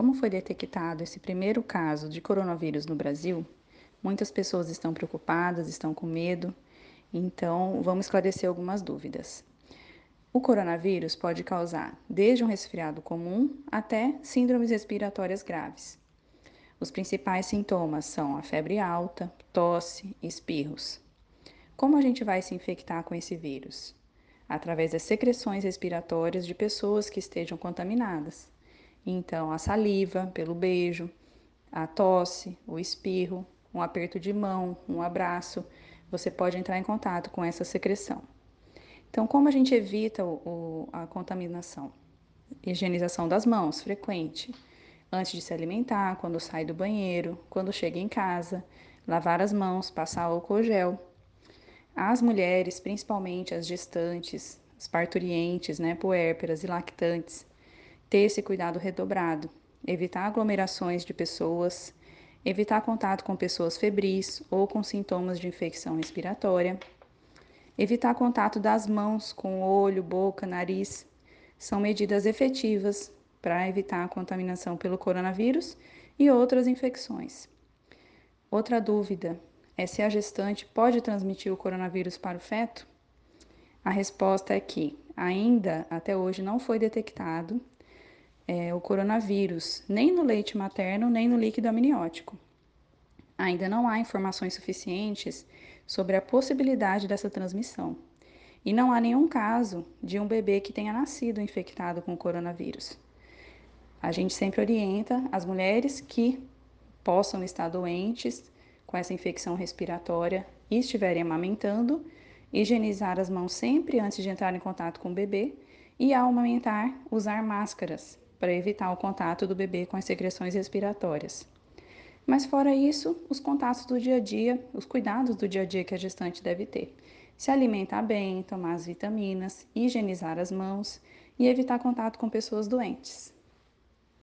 Como foi detectado esse primeiro caso de coronavírus no Brasil, muitas pessoas estão preocupadas, estão com medo, então vamos esclarecer algumas dúvidas. O coronavírus pode causar desde um resfriado comum até síndromes respiratórias graves. Os principais sintomas são a febre alta, tosse espirros. Como a gente vai se infectar com esse vírus? Através das secreções respiratórias de pessoas que estejam contaminadas. Então, a saliva, pelo beijo, a tosse, o espirro, um aperto de mão, um abraço, você pode entrar em contato com essa secreção. Então, como a gente evita o, o, a contaminação? Higienização das mãos, frequente. Antes de se alimentar, quando sai do banheiro, quando chega em casa, lavar as mãos, passar álcool gel. As mulheres, principalmente as gestantes, as parturientes, né, puérperas e lactantes, ter esse cuidado redobrado, evitar aglomerações de pessoas, evitar contato com pessoas febris ou com sintomas de infecção respiratória Evitar contato das mãos com olho, boca, nariz são medidas efetivas para evitar a contaminação pelo coronavírus e outras infecções. Outra dúvida é se a gestante pode transmitir o coronavírus para o feto? A resposta é que ainda até hoje não foi detectado é, o coronavírus nem no leite materno nem no líquido amniótico. Ainda não há informações suficientes sobre a possibilidade dessa transmissão. E não há nenhum caso de um bebê que tenha nascido infectado com o coronavírus. A gente sempre orienta as mulheres que possam estar doentes com essa infecção respiratória e estiverem amamentando, higienizar as mãos sempre antes de entrar em contato com o bebê e, ao amamentar, usar máscaras para evitar o contato do bebê com as secreções respiratórias. Mas fora isso, os contatos do dia a dia, os cuidados do dia a dia que a gestante deve ter. Se alimentar bem, tomar as vitaminas, higienizar as mãos e evitar contato com pessoas doentes.